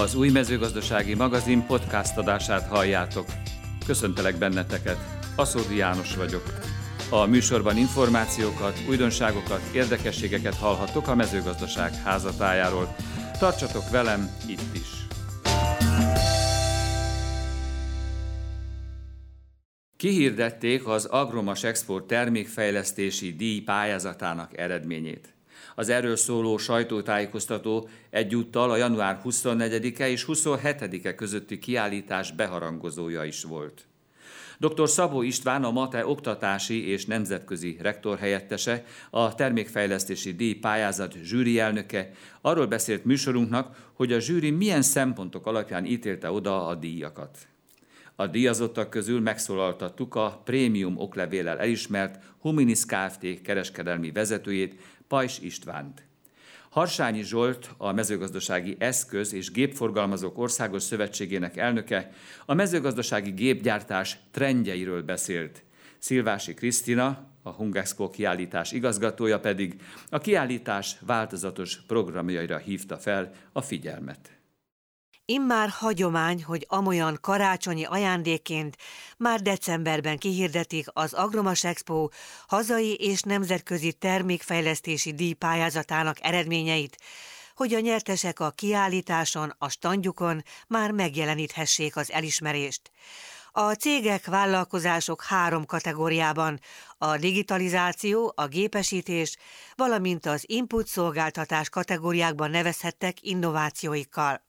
Az új mezőgazdasági magazin podcast adását halljátok. Köszöntelek benneteket, Aszódi János vagyok. A műsorban információkat, újdonságokat, érdekességeket hallhattok a mezőgazdaság házatájáról. Tartsatok velem itt is! Kihirdették az Agromas Export termékfejlesztési díj pályázatának eredményét. Az erről szóló sajtótájékoztató egyúttal a január 24-e és 27-e közötti kiállítás beharangozója is volt. Dr. Szabó István, a MATE oktatási és nemzetközi rektor helyettese, a termékfejlesztési díj pályázat zsűri elnöke arról beszélt műsorunknak, hogy a zsűri milyen szempontok alapján ítélte oda a díjakat. A díjazottak közül megszólaltattuk a prémium oklevéllel elismert Huminis Kft. kereskedelmi vezetőjét, Pajs Istvánt. Harsányi Zsolt, a mezőgazdasági eszköz és gépforgalmazók országos szövetségének elnöke a mezőgazdasági gépgyártás trendjeiről beszélt. Szilvási Krisztina, a Hungexpo kiállítás igazgatója pedig a kiállítás változatos programjaira hívta fel a figyelmet. Immár hagyomány, hogy amolyan karácsonyi ajándékként már decemberben kihirdetik az Agromas Expo hazai és nemzetközi termékfejlesztési díjpályázatának eredményeit, hogy a nyertesek a kiállításon, a standjukon már megjeleníthessék az elismerést. A cégek, vállalkozások három kategóriában, a digitalizáció, a gépesítés, valamint az input szolgáltatás kategóriákban nevezhettek innovációikkal.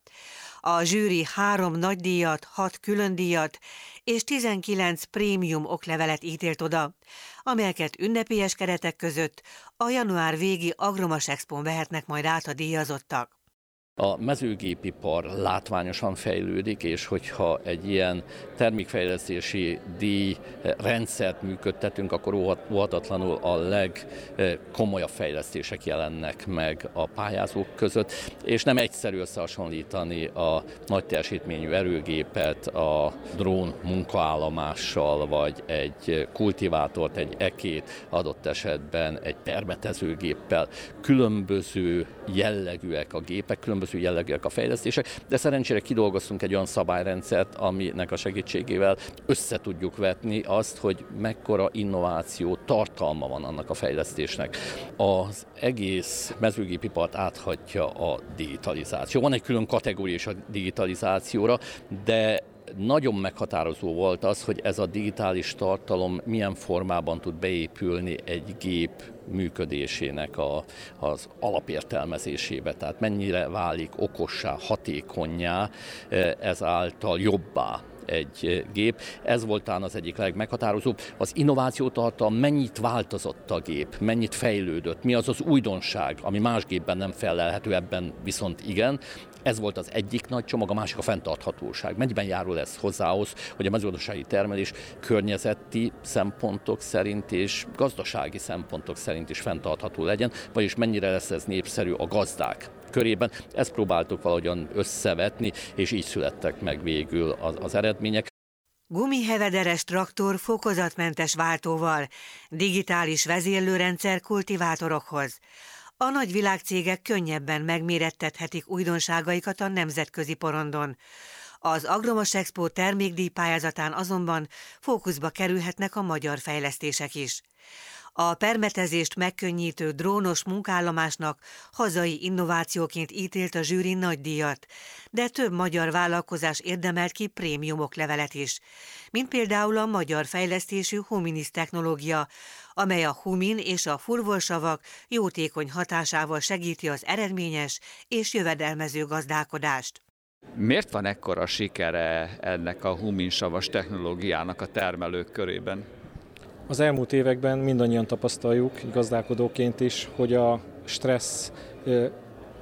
A zsűri három nagy díjat, hat külön díjat és 19 prémium oklevelet ítélt oda, amelyeket ünnepélyes keretek között a január végi Agromas Expon vehetnek majd át a díjazottak. A mezőgépipar látványosan fejlődik, és hogyha egy ilyen termékfejlesztési díj rendszert működtetünk, akkor óhatatlanul a legkomolyabb fejlesztések jelennek meg a pályázók között, és nem egyszerű összehasonlítani a nagy teljesítményű erőgépet a drón munkaállomással, vagy egy kultivátort, egy ekét, adott esetben egy permetezőgéppel. Különböző jellegűek a gépek, különböző különböző jellegűek a fejlesztések, de szerencsére kidolgoztunk egy olyan szabályrendszert, aminek a segítségével össze tudjuk vetni azt, hogy mekkora innováció tartalma van annak a fejlesztésnek. Az egész mezőgépipart áthatja a digitalizáció. Van egy külön kategória is a digitalizációra, de nagyon meghatározó volt az, hogy ez a digitális tartalom milyen formában tud beépülni egy gép működésének a, az alapértelmezésébe, tehát mennyire válik okossá, hatékonyá, e, ezáltal jobbá egy gép. Ez volt talán az egyik legmeghatározóbb. Az innovációtartalom mennyit változott a gép, mennyit fejlődött, mi az az újdonság, ami más gépben nem felelhető, ebben viszont igen. Ez volt az egyik nagy csomag, a másik a fenntarthatóság. Mennyiben járul ez hozzához, hogy a mezőgazdasági termelés környezeti szempontok szerint és gazdasági szempontok szerint is fenntartható legyen, vagyis mennyire lesz ez népszerű a gazdák körében. Ezt próbáltuk valahogyan összevetni, és így születtek meg végül az, az eredmények. Gumihevederes traktor fokozatmentes váltóval, digitális vezérlőrendszer kultivátorokhoz. A nagy világcégek könnyebben megmérettethetik újdonságaikat a nemzetközi porondon. Az Agromos Expo termékdíj pályázatán azonban fókuszba kerülhetnek a magyar fejlesztések is. A permetezést megkönnyítő drónos munkállomásnak hazai innovációként ítélt a zsűri nagy díjat, de több magyar vállalkozás érdemelt ki prémiumok levelet is, mint például a magyar fejlesztésű Huminis technológia, amely a humin és a furvolsavak jótékony hatásával segíti az eredményes és jövedelmező gazdálkodást. Miért van ekkora sikere ennek a huminsavas technológiának a termelők körében? Az elmúlt években mindannyian tapasztaljuk, gazdálkodóként is, hogy a stressz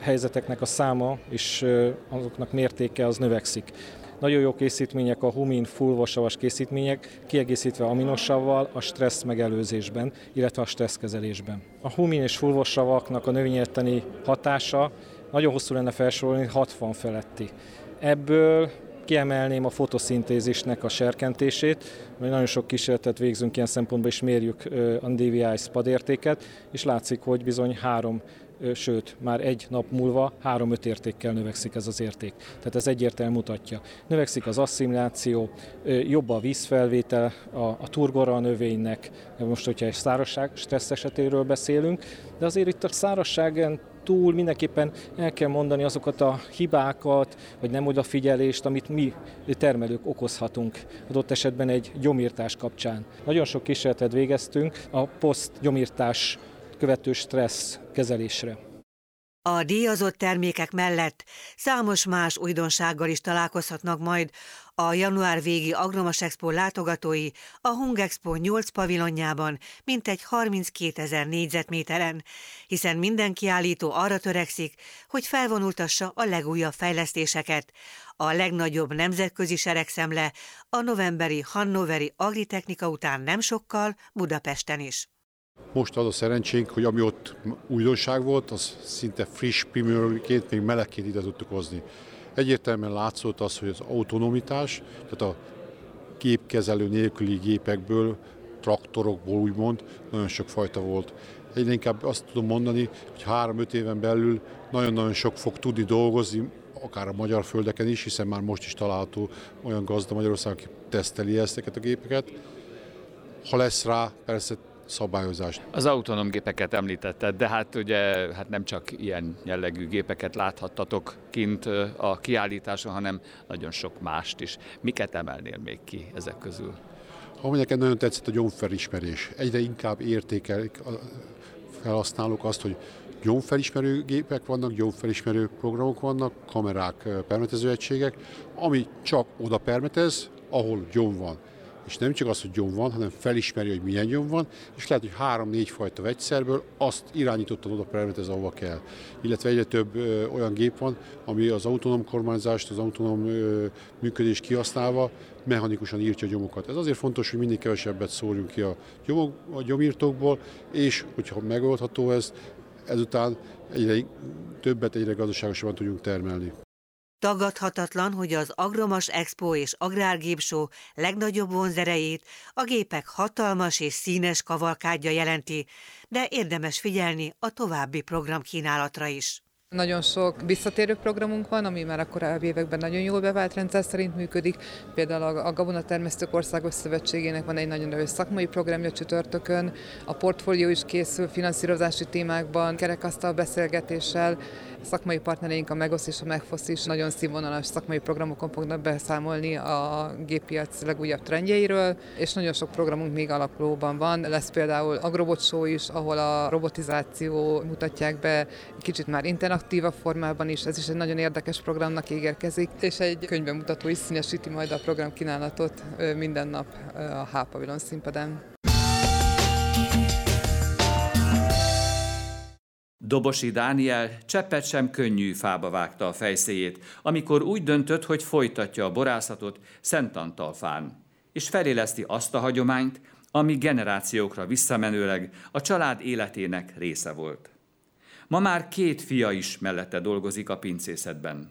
helyzeteknek a száma és azoknak mértéke az növekszik. Nagyon jó készítmények a humin fullvasavas készítmények, kiegészítve aminosavval a stressz megelőzésben, illetve a stresszkezelésben. A humin és fullvasavaknak a növényetteni hatása nagyon hosszú lenne felsorolni, 60 feletti. Ebből kiemelném a fotoszintézisnek a serkentését, mert nagyon sok kísérletet végzünk ilyen szempontból, és mérjük a DVI SPAD értéket, és látszik, hogy bizony három sőt, már egy nap múlva három-öt értékkel növekszik ez az érték. Tehát ez egyértelműen mutatja. Növekszik az asszimiláció, jobb a vízfelvétel a, a turgora a növénynek, most, hogyha egy szárazság stressz esetéről beszélünk, de azért itt a szárazságen túl mindenképpen el kell mondani azokat a hibákat, vagy nem odafigyelést, amit mi termelők okozhatunk adott esetben egy gyomírtás kapcsán. Nagyon sok kísérletet végeztünk a poszt gyomírtás követő stressz kezelésre. A díjazott termékek mellett számos más újdonsággal is találkozhatnak majd a január végi Agromas Expo látogatói a Hung Expo 8 pavilonjában mintegy 32 ezer négyzetméteren, hiszen minden kiállító arra törekszik, hogy felvonultassa a legújabb fejlesztéseket. A legnagyobb nemzetközi seregszemle a novemberi Hannoveri Agritechnika után nem sokkal Budapesten is. Most az a szerencsénk, hogy ami ott újdonság volt, az szinte friss primőrként, még melegként ide tudtuk hozni. Egyértelműen látszott az, hogy az autonomitás, tehát a gépkezelő nélküli gépekből, traktorokból úgymond, nagyon sok fajta volt. Egyre inkább azt tudom mondani, hogy három-öt éven belül nagyon-nagyon sok fog tudni dolgozni, akár a magyar földeken is, hiszen már most is található olyan gazda Magyarország, aki teszteli ezeket a gépeket. Ha lesz rá persze szabályozást. Az autonóm gépeket említetted, de hát ugye hát nem csak ilyen jellegű gépeket láthattatok kint a kiállításon, hanem nagyon sok mást is. Miket emelnél még ki ezek közül? Ha nekem nagyon tetszett a gyomfelismerés. Egyre inkább értékelik a felhasználók azt, hogy gyomfelismerő gépek vannak, gyomfelismerő programok vannak, kamerák, permetező egységek, ami csak oda permetez, ahol gyom van és nem csak az, hogy gyom van, hanem felismeri, hogy milyen gyom van, és lehet, hogy három-négy fajta vegyszerből azt irányítottan oda ez ahova kell. Illetve egyre több ö, olyan gép van, ami az autonóm kormányzást, az autonóm ö, működést kihasználva mechanikusan írtja a gyomokat. Ez azért fontos, hogy minél kevesebbet szórjunk ki a, gyomok, a gyomírtókból, és hogyha megoldható ez, ezután egyre többet, egyre gazdaságosabban tudjunk termelni. Tagadhatatlan, hogy az Agromas Expo és Agrárgépsó legnagyobb vonzerejét a gépek hatalmas és színes kavalkádja jelenti, de érdemes figyelni a további programkínálatra is. Nagyon sok visszatérő programunk van, ami már a korábbi években nagyon jól bevált rendszer szerint működik. Például a Gabonatermesztők Országos Szövetségének van egy nagyon erős szakmai programja csütörtökön, a portfólió is készül finanszírozási témákban, kerekasztal beszélgetéssel, szakmai partnereink a Megosz és a Megfosz is nagyon színvonalas szakmai programokon fognak beszámolni a géppiac legújabb trendjeiről, és nagyon sok programunk még alakulóban van. Lesz például Agrobot Show is, ahol a robotizáció mutatják be kicsit már interaktívabb formában is, ez is egy nagyon érdekes programnak ígérkezik, és egy könyvemutató is színesíti majd a program kínálatot minden nap a H-pavilon színpadán. Dobosi Dániel cseppet sem könnyű fába vágta a fejszéjét, amikor úgy döntött, hogy folytatja a borászatot Szentantalfán, és feléleszti azt a hagyományt, ami generációkra visszamenőleg a család életének része volt. Ma már két fia is mellette dolgozik a pincészetben.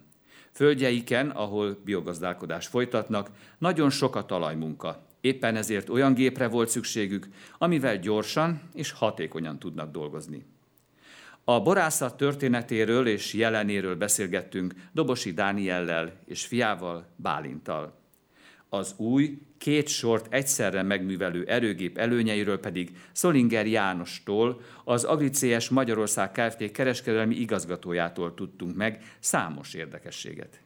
Földjeiken, ahol biogazdálkodás folytatnak, nagyon sok a talajmunka. Éppen ezért olyan gépre volt szükségük, amivel gyorsan és hatékonyan tudnak dolgozni. A borászat történetéről és jelenéről beszélgettünk Dobosi Dániellel és fiával Bálintal. Az új, két sort egyszerre megművelő erőgép előnyeiről pedig Szolinger Jánostól, az AgriCS Magyarország Kft. kereskedelmi igazgatójától tudtunk meg számos érdekességet.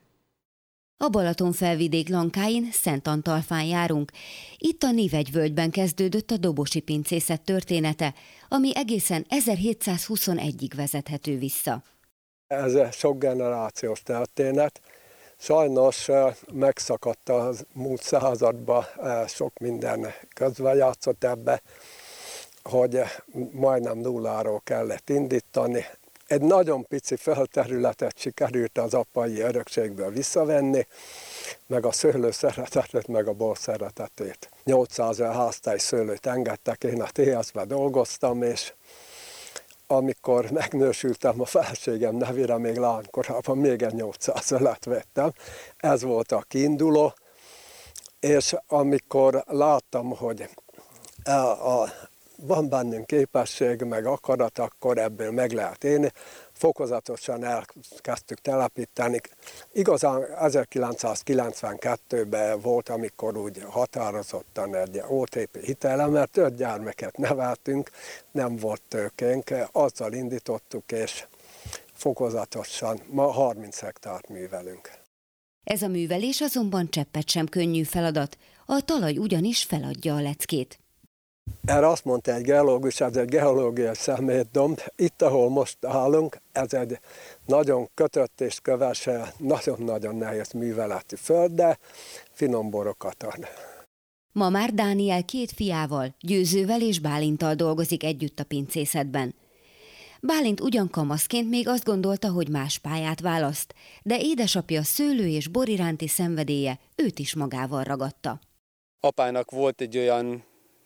A Balaton felvidék lankáin Szent Antalfán járunk. Itt a Nivegyvölgyben kezdődött a dobosi pincészet története, ami egészen 1721-ig vezethető vissza. Ez sok generációs történet. Sajnos megszakadt a múlt században, sok minden közben játszott ebbe, hogy majdnem nulláról kellett indítani, egy nagyon pici földterületet sikerült az apai örökségből visszavenni, meg a szőlő szeretetét, meg a bor szeretetét. 800 háztály szőlőt engedtek, én a TSZ-be dolgoztam, és amikor megnősültem a felségem nevére, még lánykorában még egy 800 ölet vettem. Ez volt a kiinduló, és amikor láttam, hogy a van bennünk képesség, meg akarat, akkor ebből meg lehet élni, fokozatosan elkezdtük telepíteni. Igazán 1992-ben volt, amikor úgy határozottan egy OTP hitele, mert öt gyermeket neveltünk, nem volt tőkénk, azzal indítottuk, és fokozatosan ma 30 hektárt művelünk. Ez a művelés azonban cseppet sem könnyű feladat, a talaj ugyanis feladja a leckét. Erre azt mondta egy geológus, ez egy geológiai szemétdomb. Itt, ahol most állunk, ez egy nagyon kötött és köves, nagyon-nagyon nehéz műveleti föld, de finom borokat ad. Ma már Dániel két fiával, Győzővel és Bálintal dolgozik együtt a pincészetben. Bálint ugyan kamaszként még azt gondolta, hogy más pályát választ, de édesapja szőlő és bor iránti szenvedélye őt is magával ragadta. Apának volt egy olyan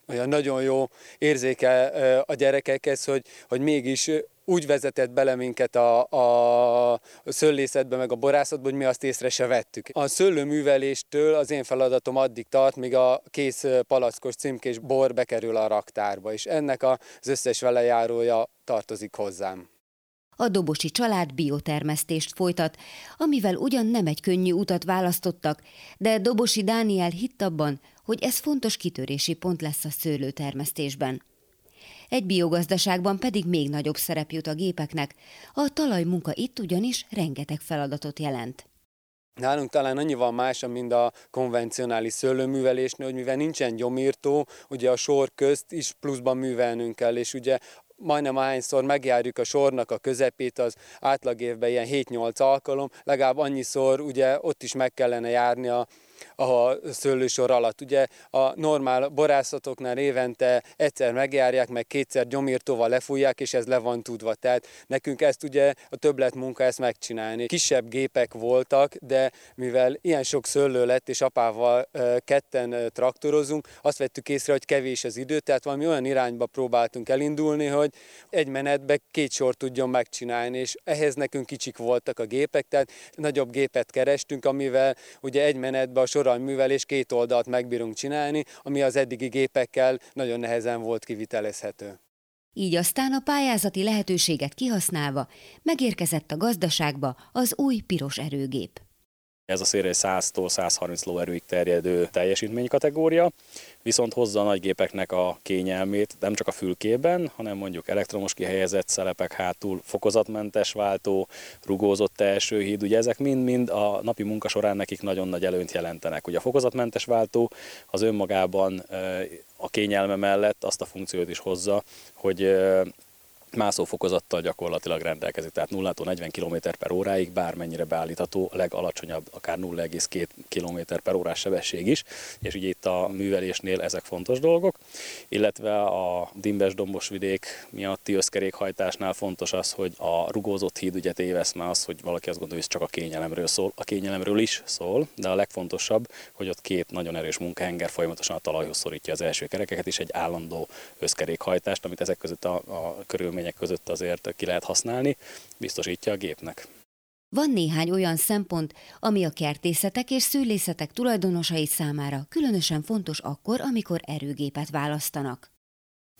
olyan nagyon jó érzéke a gyerekekhez, hogy, hogy mégis úgy vezetett bele minket a, a szőlészetbe, meg a borászatba, hogy mi azt észre se vettük. A szőlőműveléstől az én feladatom addig tart, míg a kész palackos címkés bor bekerül a raktárba, és ennek az összes velejárója tartozik hozzám. A dobosi család biotermesztést folytat, amivel ugyan nem egy könnyű utat választottak, de Dobosi Dániel hitt abban, hogy ez fontos kitörési pont lesz a szőlőtermesztésben. Egy biogazdaságban pedig még nagyobb szerep jut a gépeknek, a talajmunka itt ugyanis rengeteg feladatot jelent. Nálunk talán annyival más, mint a konvencionális szőlőművelésnél, hogy mivel nincsen gyomírtó, ugye a sor közt is pluszban művelnünk kell, és ugye majdnem ahányszor megjárjuk a sornak a közepét, az átlag évben ilyen 7-8 alkalom, legalább annyiszor ugye ott is meg kellene járni a a szőlősor alatt. Ugye a normál borászatoknál évente egyszer megjárják, meg kétszer gyomírtóval lefújják, és ez le van tudva. Tehát nekünk ezt ugye a többlet munka ezt megcsinálni. Kisebb gépek voltak, de mivel ilyen sok szőlő lett, és apával ketten traktorozunk, azt vettük észre, hogy kevés az idő, tehát valami olyan irányba próbáltunk elindulni, hogy egy menetbe két sor tudjon megcsinálni, és ehhez nekünk kicsik voltak a gépek, tehát nagyobb gépet kerestünk, amivel ugye egy menetbe a sorajművelés két oldalt megbírunk csinálni, ami az eddigi gépekkel nagyon nehezen volt kivitelezhető. Így aztán a pályázati lehetőséget kihasználva megérkezett a gazdaságba az új piros erőgép. Ez a széria 100-tól 130 lóerőig terjedő teljesítménykategória, viszont hozza a nagygépeknek a kényelmét nem csak a fülkében, hanem mondjuk elektromos kihelyezett szelepek hátul, fokozatmentes váltó, rugózott híd, ugye ezek mind-mind a napi munka során nekik nagyon nagy előnyt jelentenek. Ugye a fokozatmentes váltó az önmagában a kényelme mellett azt a funkciót is hozza, hogy mászófokozattal gyakorlatilag rendelkezik, tehát 0 40 km per óráig bármennyire beállítható, a legalacsonyabb akár 0,2 km per órás sebesség is, és ugye itt a művelésnél ezek fontos dolgok, illetve a dimbes dombos vidék miatti összkerékhajtásnál fontos az, hogy a rugózott híd ugye tévesz már az, hogy valaki azt gondolja, hogy csak a kényelemről szól, a kényelemről is szól, de a legfontosabb, hogy ott két nagyon erős munkahenger folyamatosan a talajhoz szorítja az első kerekeket, és egy állandó összkerékhajtást, amit ezek között a, a körül körülmények között azért ki lehet használni, biztosítja a gépnek. Van néhány olyan szempont, ami a kertészetek és szőlészetek tulajdonosai számára különösen fontos akkor, amikor erőgépet választanak.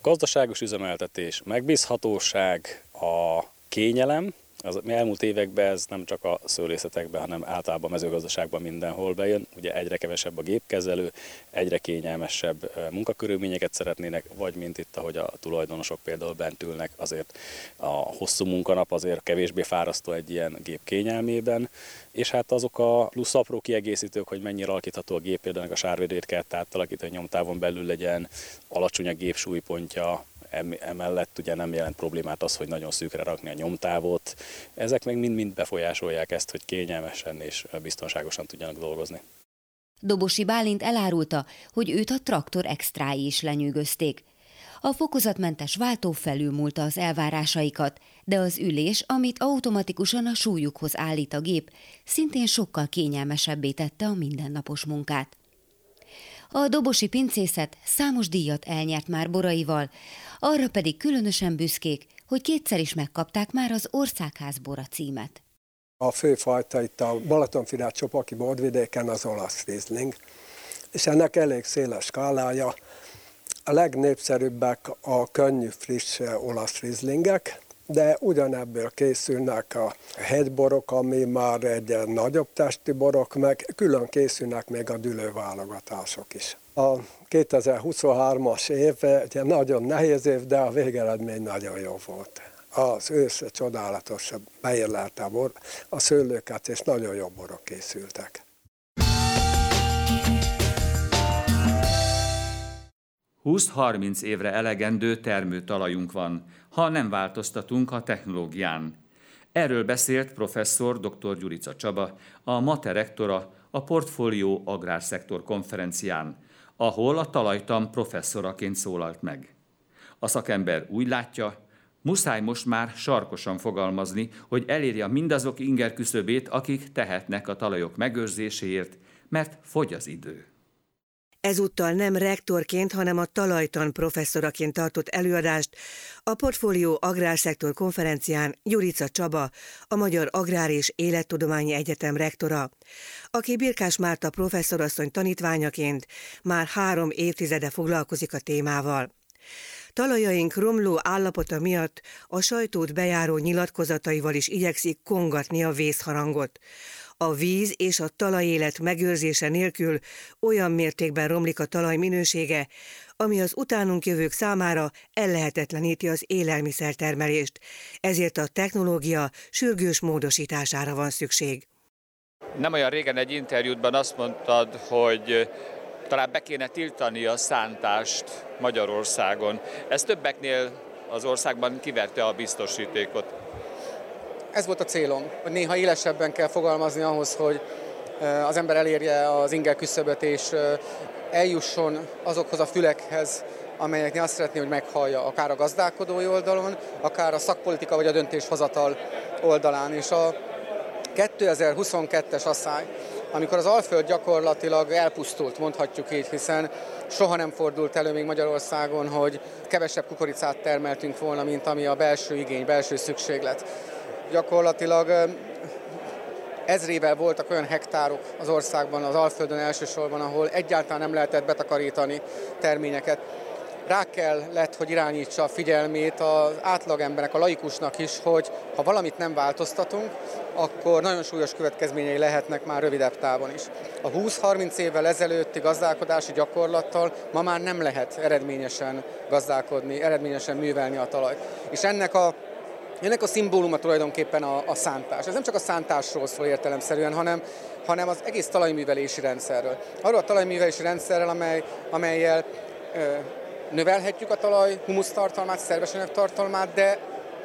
Gazdaságos üzemeltetés, megbízhatóság, a kényelem, az elmúlt években ez nem csak a szőlészetekben, hanem általában a mezőgazdaságban mindenhol bejön. Ugye egyre kevesebb a gépkezelő, egyre kényelmesebb munkakörülményeket szeretnének, vagy mint itt, ahogy a tulajdonosok például bent ülnek, azért a hosszú munkanap azért kevésbé fárasztó egy ilyen gép kényelmében, és hát azok a plusz apró kiegészítők, hogy mennyire alakítható a gép, például a sárvédőt kell átalakítani, hogy nyomtávon belül legyen, alacsony a gép súlypontja, emellett ugye nem jelent problémát az, hogy nagyon szűkre rakni a nyomtávot. Ezek meg mind-mind befolyásolják ezt, hogy kényelmesen és biztonságosan tudjanak dolgozni. Dobosi Bálint elárulta, hogy őt a traktor extrái is lenyűgözték. A fokozatmentes váltó felülmúlta az elvárásaikat, de az ülés, amit automatikusan a súlyukhoz állít a gép, szintén sokkal kényelmesebbé tette a mindennapos munkát. A dobosi pincészet számos díjat elnyert már boraival, arra pedig különösen büszkék, hogy kétszer is megkapták már az Országház bora címet. A főfajta itt a Balatonfirát csopaki bordvidéken az olasz rizling, és ennek elég széles skálája. A legnépszerűbbek a könnyű, friss olasz rizlingek, de ugyanebből készülnek a hegyborok, ami már egy nagyobb testi borok, meg külön készülnek még a dülőválogatások is. A 2023-as év egy nagyon nehéz év, de a végeredmény nagyon jó volt. Az ősz csodálatos, beérlelte a, bor, a szőlőket, és nagyon jó borok készültek. 20-30 évre elegendő termőtalajunk van, ha nem változtatunk a technológián. Erről beszélt professzor dr. Gyurica Csaba, a MATE rektora a Portfólió Agrárszektor konferencián, ahol a talajtan professzoraként szólalt meg. A szakember úgy látja, muszáj most már sarkosan fogalmazni, hogy elérje mindazok inger küszöbét, akik tehetnek a talajok megőrzéséért, mert fogy az idő. Ezúttal nem rektorként, hanem a talajtan professzoraként tartott előadást a Portfólió Agrárszektor konferencián Gyurica Csaba, a Magyar Agrár és Élettudományi Egyetem rektora, aki Birkás Márta professzorasszony tanítványaként már három évtizede foglalkozik a témával. Talajaink romló állapota miatt a sajtót bejáró nyilatkozataival is igyekszik kongatni a vészharangot. A víz és a talajélet megőrzése nélkül olyan mértékben romlik a talaj minősége, ami az utánunk jövők számára ellehetetleníti az élelmiszertermelést. Ezért a technológia sürgős módosítására van szükség. Nem olyan régen egy interjútban azt mondtad, hogy talán be kéne tiltani a szántást Magyarországon. Ez többeknél az országban kiverte a biztosítékot ez volt a célom, hogy néha élesebben kell fogalmazni ahhoz, hogy az ember elérje az inger küszöböt, és eljusson azokhoz a fülekhez, amelyeknél azt szeretné, hogy meghallja, akár a gazdálkodói oldalon, akár a szakpolitika vagy a döntéshozatal oldalán. És a 2022-es asszály, amikor az Alföld gyakorlatilag elpusztult, mondhatjuk így, hiszen soha nem fordult elő még Magyarországon, hogy kevesebb kukoricát termeltünk volna, mint ami a belső igény, belső szükséglet gyakorlatilag ezrével voltak olyan hektárok az országban, az Alföldön elsősorban, ahol egyáltalán nem lehetett betakarítani terményeket. Rá kell lett, hogy irányítsa a figyelmét az átlagembernek, a laikusnak is, hogy ha valamit nem változtatunk, akkor nagyon súlyos következményei lehetnek már rövidebb távon is. A 20-30 évvel ezelőtti gazdálkodási gyakorlattal ma már nem lehet eredményesen gazdálkodni, eredményesen művelni a talajt. És ennek a ennek a szimbóluma tulajdonképpen a, a szántás. Ez nem csak a szántásról szól értelemszerűen, hanem, hanem az egész talajművelési rendszerről. Arról a talajművelési rendszerrel, amely, amelyel ö, növelhetjük a talaj humusztartalmát, szerves tartalmát, de,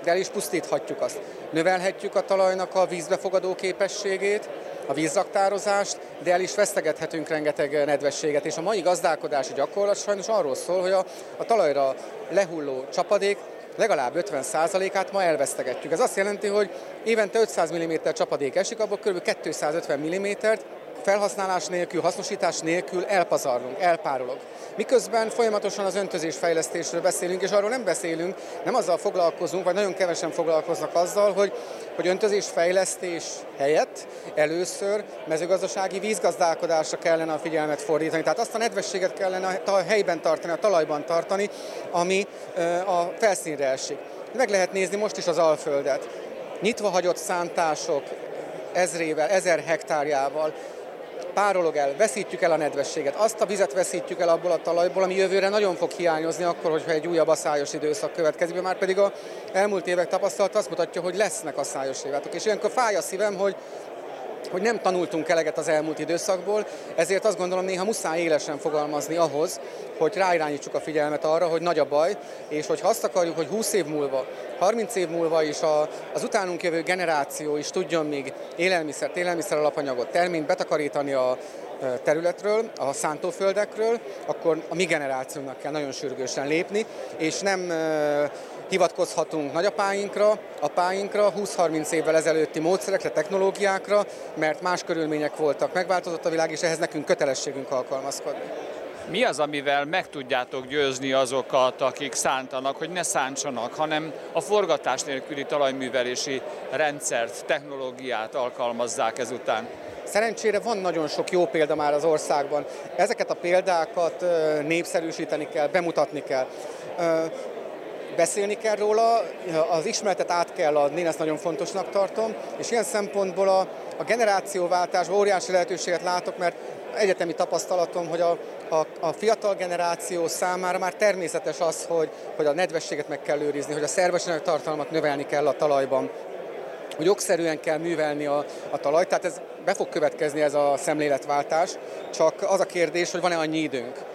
de el is pusztíthatjuk azt. Növelhetjük a talajnak a vízbefogadó képességét, a vízraktározást, de el is vesztegethetünk rengeteg nedvességet. És a mai gazdálkodási gyakorlat sajnos arról szól, hogy a, a talajra lehulló csapadék legalább 50%-át ma elvesztegetjük. Ez azt jelenti, hogy évente 500 mm csapadék esik, abból kb. 250 mm-t felhasználás nélkül, hasznosítás nélkül elpazarlunk, elpárolog. Miközben folyamatosan az öntözés fejlesztésről beszélünk, és arról nem beszélünk, nem azzal foglalkozunk, vagy nagyon kevesen foglalkoznak azzal, hogy, hogy öntözés fejlesztés helyett először mezőgazdasági vízgazdálkodásra kellene a figyelmet fordítani. Tehát azt a nedvességet kellene a helyben tartani, a talajban tartani, ami a felszínre esik. Meg lehet nézni most is az Alföldet. Nyitva hagyott szántások ezrével, ezer hektárjával, párolog el, veszítjük el a nedvességet. Azt a vizet veszítjük el abból a talajból, ami jövőre nagyon fog hiányozni akkor, hogyha egy újabb asszályos időszak következik. Már pedig a elmúlt évek tapasztalat azt mutatja, hogy lesznek asszályos évek. És ilyenkor fáj a szívem, hogy hogy nem tanultunk eleget az elmúlt időszakból, ezért azt gondolom néha muszáj élesen fogalmazni ahhoz, hogy ráirányítsuk a figyelmet arra, hogy nagy a baj, és hogy azt akarjuk, hogy 20 év múlva, 30 év múlva is a, az utánunk jövő generáció is tudjon még élelmiszert, élelmiszer alapanyagot, terményt betakarítani a területről, a szántóföldekről, akkor a mi generációnak kell nagyon sürgősen lépni, és nem hivatkozhatunk nagyapáinkra, apáinkra, 20-30 évvel ezelőtti módszerekre, technológiákra, mert más körülmények voltak, megváltozott a világ, és ehhez nekünk kötelességünk alkalmazkodni. Mi az, amivel meg tudjátok győzni azokat, akik szántanak, hogy ne szántsanak, hanem a forgatás nélküli talajművelési rendszert, technológiát alkalmazzák ezután? Szerencsére van nagyon sok jó példa már az országban. Ezeket a példákat népszerűsíteni kell, bemutatni kell beszélni kell róla, az ismeretet át kell adni, én ezt nagyon fontosnak tartom, és ilyen szempontból a, a generációváltásban óriási lehetőséget látok, mert egyetemi tapasztalatom, hogy a, a, a fiatal generáció számára már természetes az, hogy, hogy a nedvességet meg kell őrizni, hogy a szerves tartalmat növelni kell a talajban, hogy jogszerűen kell művelni a, a talajt, tehát ez be fog következni ez a szemléletváltás, csak az a kérdés, hogy van-e annyi időnk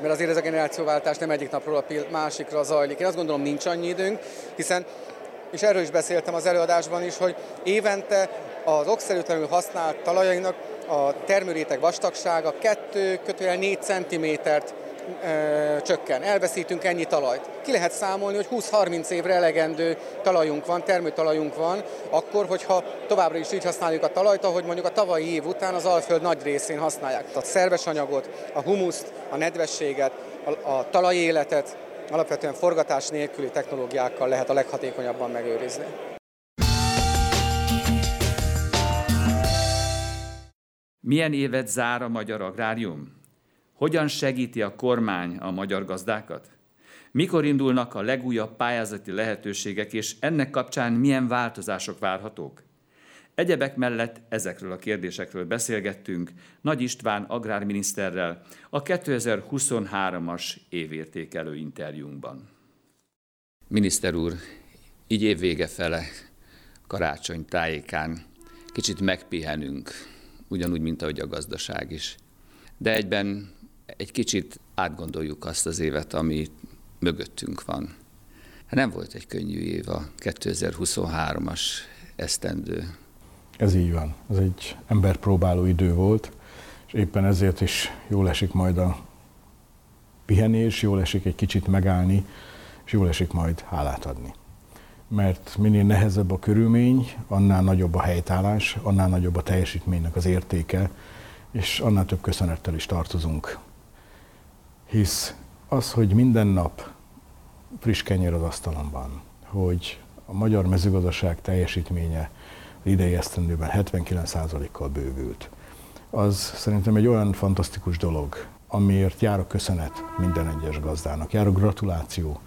mert azért ez a generációváltás nem egyik napról a másikra zajlik. Én azt gondolom nincs annyi időnk, hiszen és erről is beszéltem az előadásban is, hogy évente az okszerűtlenül használt talajainak a termőréteg vastagsága 2 kötőjel 4 cm-t csökken. Elveszítünk ennyi talajt. Ki lehet számolni, hogy 20-30 évre elegendő talajunk van, termőtalajunk van, akkor, hogyha továbbra is így használjuk a talajt, ahogy mondjuk a tavalyi év után az Alföld nagy részén használják. Tehát szerves anyagot, a humuszt, a nedvességet, a, a talajéletet, alapvetően forgatás nélküli technológiákkal lehet a leghatékonyabban megőrizni. Milyen évet zár a magyar agrárium? Hogyan segíti a kormány a magyar gazdákat? Mikor indulnak a legújabb pályázati lehetőségek, és ennek kapcsán milyen változások várhatók? Egyebek mellett ezekről a kérdésekről beszélgettünk Nagy István agrárminiszterrel a 2023-as évértékelő interjúnkban. Miniszter úr, így évvége fele, karácsony tájékán kicsit megpihenünk, ugyanúgy, mint ahogy a gazdaság is. De egyben egy kicsit átgondoljuk azt az évet, ami mögöttünk van. Nem volt egy könnyű év a 2023-as esztendő. Ez így van. Ez egy emberpróbáló idő volt, és éppen ezért is jól esik majd a pihenés, jól esik egy kicsit megállni, és jól esik majd hálát adni. Mert minél nehezebb a körülmény, annál nagyobb a helytállás, annál nagyobb a teljesítménynek az értéke, és annál több köszönettel is tartozunk hisz az, hogy minden nap friss kenyér az asztalon hogy a magyar mezőgazdaság teljesítménye az idei esztendőben 79%-kal bővült, az szerintem egy olyan fantasztikus dolog, amiért jár a köszönet minden egyes gazdának, jár a gratuláció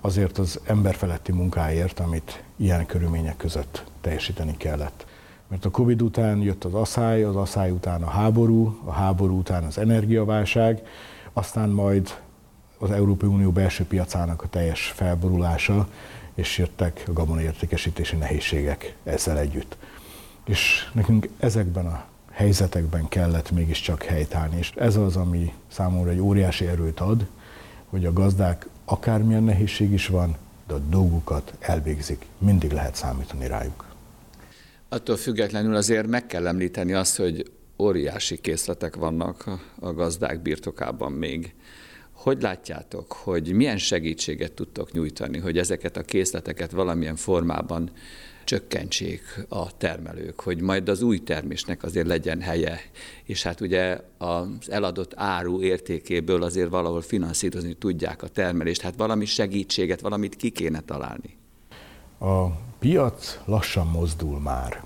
azért az emberfeletti munkáért, amit ilyen körülmények között teljesíteni kellett. Mert a Covid után jött az asszály, az asszály után a háború, a háború után az energiaválság, aztán majd az Európai Unió belső piacának a teljes felborulása, és jöttek a gabona értékesítési nehézségek ezzel együtt. És nekünk ezekben a helyzetekben kellett mégiscsak helytállni, és ez az, ami számomra egy óriási erőt ad, hogy a gazdák akármilyen nehézség is van, de a dolgukat elvégzik, mindig lehet számítani rájuk. Attól függetlenül azért meg kell említeni azt, hogy óriási készletek vannak a gazdák birtokában még. Hogy látjátok, hogy milyen segítséget tudtok nyújtani, hogy ezeket a készleteket valamilyen formában csökkentsék a termelők, hogy majd az új termésnek azért legyen helye, és hát ugye az eladott áru értékéből azért valahol finanszírozni tudják a termelést, hát valami segítséget, valamit ki kéne találni. A piac lassan mozdul már.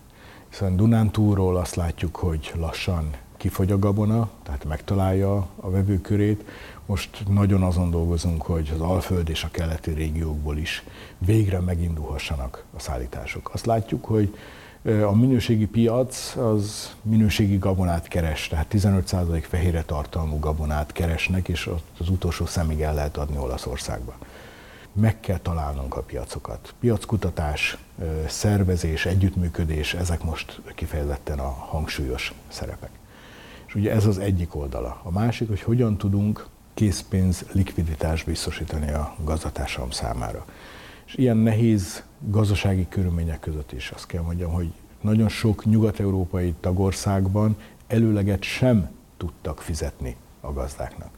Hiszen Dunántúról azt látjuk, hogy lassan kifogy a gabona, tehát megtalálja a vevőkörét. Most nagyon azon dolgozunk, hogy az Alföld és a keleti régiókból is végre megindulhassanak a szállítások. Azt látjuk, hogy a minőségi piac az minőségi gabonát keres, tehát 15% fehérre tartalmú gabonát keresnek, és az utolsó szemig el lehet adni Olaszországba meg kell találnunk a piacokat. Piackutatás, szervezés, együttműködés, ezek most kifejezetten a hangsúlyos szerepek. És ugye ez az egyik oldala. A másik, hogy hogyan tudunk készpénz likviditást biztosítani a gazdatársam számára. És ilyen nehéz gazdasági körülmények között is azt kell mondjam, hogy nagyon sok nyugat-európai tagországban előleget sem tudtak fizetni a gazdáknak.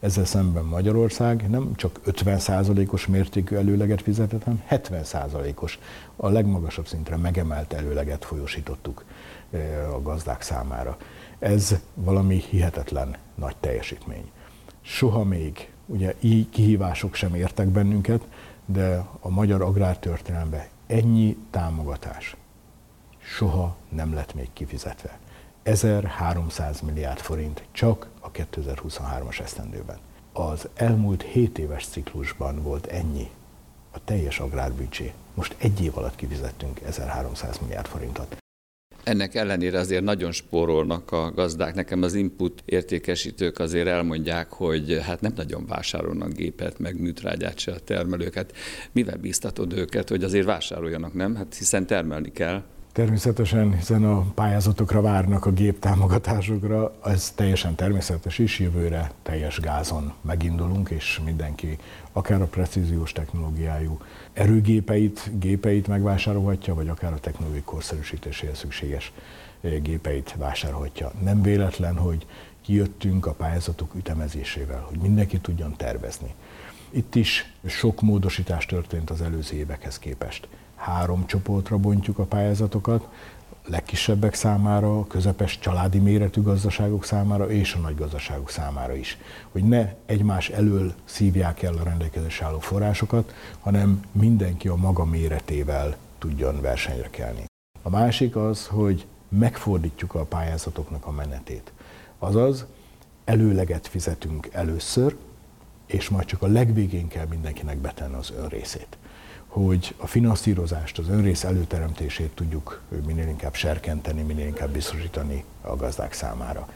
Ezzel szemben Magyarország nem csak 50%-os mértékű előleget fizetett, hanem 70%-os, a legmagasabb szintre megemelt előleget folyosítottuk eh, a gazdák számára. Ez valami hihetetlen nagy teljesítmény. Soha még, ugye így kihívások sem értek bennünket, de a magyar agrártörténelemben ennyi támogatás soha nem lett még kifizetve. 1300 milliárd forint csak a 2023-as esztendőben. Az elmúlt 7 éves ciklusban volt ennyi a teljes agrárbüdzsé. Most egy év alatt kifizettünk 1300 milliárd forintot. Ennek ellenére azért nagyon spórolnak a gazdák. Nekem az input értékesítők azért elmondják, hogy hát nem nagyon vásárolnak gépet, meg műtrágyát se a termelőket. Mivel bíztatod őket, hogy azért vásároljanak, nem? Hát hiszen termelni kell. Természetesen, hiszen a pályázatokra várnak a gép támogatásokra, ez teljesen természetes is, jövőre teljes gázon megindulunk, és mindenki akár a precíziós technológiájú erőgépeit, gépeit megvásárolhatja, vagy akár a technológiai korszerűsítéséhez szükséges eh, gépeit vásárolhatja. Nem véletlen, hogy kijöttünk a pályázatok ütemezésével, hogy mindenki tudjon tervezni. Itt is sok módosítás történt az előző évekhez képest három csoportra bontjuk a pályázatokat, legkisebbek számára, a közepes családi méretű gazdaságok számára és a nagy gazdaságok számára is. Hogy ne egymás elől szívják el a rendelkezés álló forrásokat, hanem mindenki a maga méretével tudjon versenyre kelni. A másik az, hogy megfordítjuk a pályázatoknak a menetét. Azaz, előleget fizetünk először, és majd csak a legvégén kell mindenkinek betenni az önrészét hogy a finanszírozást, az önrész előteremtését tudjuk minél inkább serkenteni, minél inkább biztosítani a gazdák számára.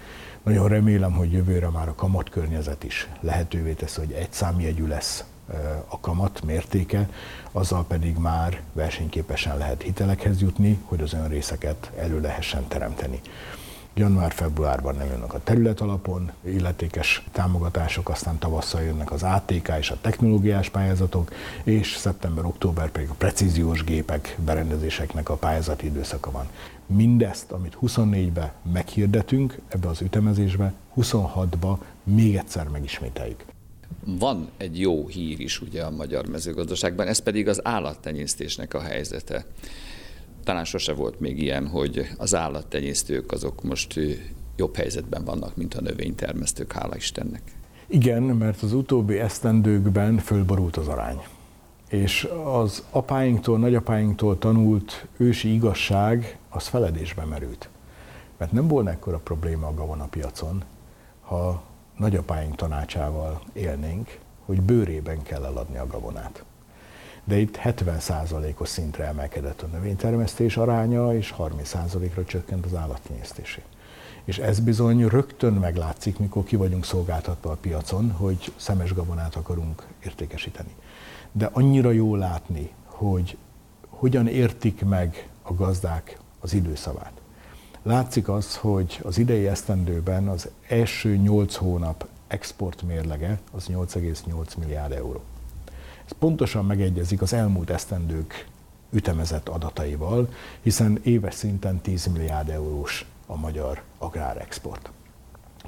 Nagyon remélem, hogy jövőre már a kamat környezet is lehetővé teszi, hogy egy számjegyű lesz a kamat mértéke, azzal pedig már versenyképesen lehet hitelekhez jutni, hogy az önrészeket elő lehessen teremteni január-februárban nem jönnek a terület alapon, illetékes támogatások, aztán tavasszal jönnek az ATK és a technológiás pályázatok, és szeptember-október pedig a precíziós gépek, berendezéseknek a pályázati időszaka van. Mindezt, amit 24-be meghirdetünk ebbe az ütemezésbe, 26-ba még egyszer megismételjük. Van egy jó hír is ugye a magyar mezőgazdaságban, ez pedig az állattenyésztésnek a helyzete talán sose volt még ilyen, hogy az állattenyésztők azok most jobb helyzetben vannak, mint a növénytermesztők, hála Istennek. Igen, mert az utóbbi esztendőkben fölborult az arány. És az apáinktól, nagyapáinktól tanult ősi igazság, az feledésbe merült. Mert nem volna ekkora probléma a gabonapiacon, ha nagyapáink tanácsával élnénk, hogy bőrében kell eladni a gabonát de itt 70%-os szintre emelkedett a növénytermesztés aránya, és 30%-ra csökkent az állattenyésztésé. És ez bizony rögtön meglátszik, mikor ki vagyunk szolgáltatva a piacon, hogy szemes gabonát akarunk értékesíteni. De annyira jó látni, hogy hogyan értik meg a gazdák az időszavát. Látszik az, hogy az idei esztendőben az első 8 hónap export mérlege az 8,8 milliárd euró. Ez pontosan megegyezik az elmúlt esztendők ütemezett adataival, hiszen éves szinten 10 milliárd eurós a magyar agrárexport.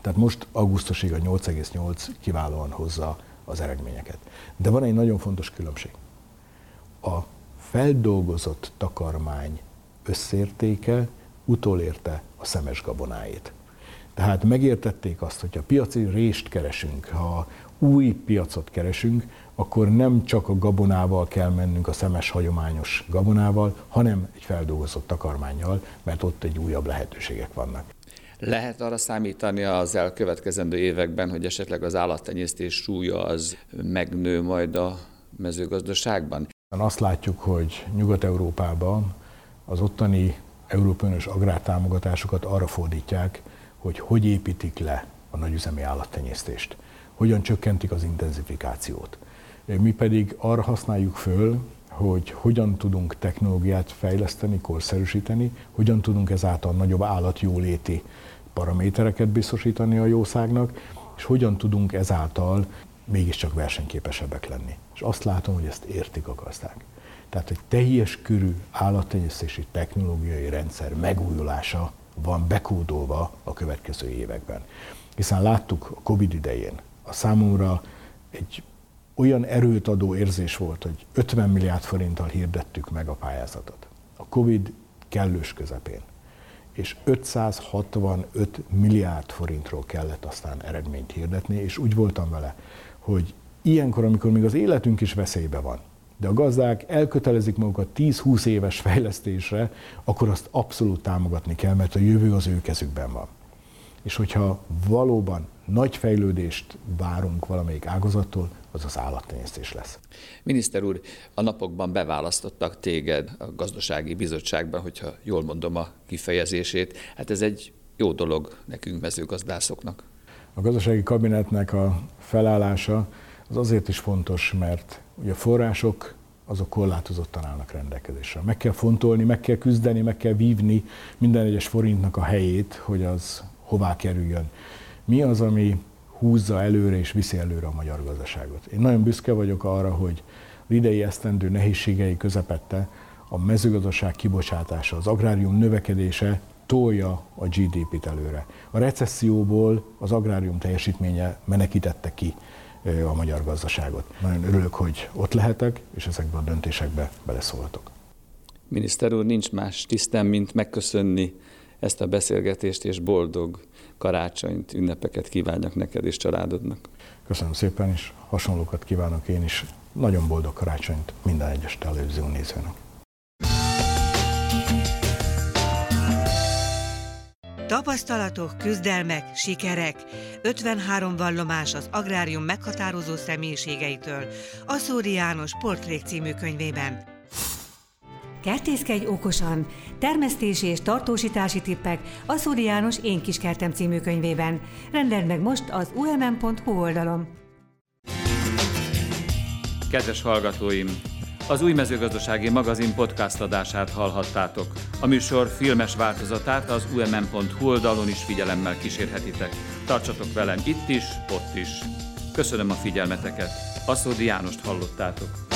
Tehát most augusztusig a 8,8 kiválóan hozza az eredményeket. De van egy nagyon fontos különbség. A feldolgozott takarmány összértéke utolérte a szemes gabonáit. Tehát megértették azt, hogy ha piaci rést keresünk, ha új piacot keresünk, akkor nem csak a gabonával kell mennünk, a szemes hagyományos gabonával, hanem egy feldolgozott takarmányjal, mert ott egy újabb lehetőségek vannak. Lehet arra számítani az elkövetkezendő években, hogy esetleg az állattenyésztés súlya az megnő majd a mezőgazdaságban? Azt látjuk, hogy Nyugat-Európában az ottani Európai agrártámogatásokat arra fordítják, hogy hogy építik le a nagyüzemi állattenyésztést, hogyan csökkentik az intenzifikációt. Mi pedig arra használjuk föl, hogy hogyan tudunk technológiát fejleszteni, korszerűsíteni, hogyan tudunk ezáltal nagyobb állatjóléti paramétereket biztosítani a jószágnak, és hogyan tudunk ezáltal mégiscsak versenyképesebbek lenni. És azt látom, hogy ezt értik a gazdák. Tehát egy teljes körű állattenyésztési technológiai rendszer megújulása van bekódolva a következő években. Hiszen láttuk a Covid idején, a számomra egy olyan erőt adó érzés volt, hogy 50 milliárd forinttal hirdettük meg a pályázatot. A Covid kellős közepén. És 565 milliárd forintról kellett aztán eredményt hirdetni, és úgy voltam vele, hogy ilyenkor, amikor még az életünk is veszélybe van, de a gazdák elkötelezik magukat 10-20 éves fejlesztésre, akkor azt abszolút támogatni kell, mert a jövő az ő kezükben van. És hogyha valóban nagy fejlődést várunk valamelyik ágazattól, az az állattenyésztés lesz. Miniszter úr, a napokban beválasztottak téged a gazdasági bizottságban, hogyha jól mondom a kifejezését. Hát ez egy jó dolog nekünk mezőgazdászoknak. A gazdasági kabinetnek a felállása az azért is fontos, mert ugye a források azok korlátozottan állnak rendelkezésre. Meg kell fontolni, meg kell küzdeni, meg kell vívni minden egyes forintnak a helyét, hogy az hová kerüljön. Mi az, ami húzza előre és viszi előre a magyar gazdaságot? Én nagyon büszke vagyok arra, hogy az idei esztendő nehézségei közepette a mezőgazdaság kibocsátása, az agrárium növekedése tolja a GDP-t előre. A recesszióból az agrárium teljesítménye menekítette ki a magyar gazdaságot. Nagyon örülök, hogy ott lehetek, és ezekben a döntésekbe beleszólhatok. Miniszter úr, nincs más tisztem, mint megköszönni ezt a beszélgetést, és boldog karácsonyt, ünnepeket kívánjak neked és családodnak. Köszönöm szépen, és hasonlókat kívánok én is. Nagyon boldog karácsonyt minden egyes televízió nézőnek. Tapasztalatok, küzdelmek, sikerek, 53 vallomás az agrárium meghatározó személyiségeitől, Aszóri János Portrék című könyvében. Kertészkedj okosan! Termesztési és tartósítási tippek Aszóri János Én Kiskertem című könyvében. Rendeld meg most az umm.hu oldalon. Kedves hallgatóim! Az új mezőgazdasági magazin podcast adását hallhattátok. A műsor filmes változatát az umm.hu oldalon is figyelemmel kísérhetitek. Tartsatok velem itt is, ott is. Köszönöm a figyelmeteket. Aszódi Jánost hallottátok.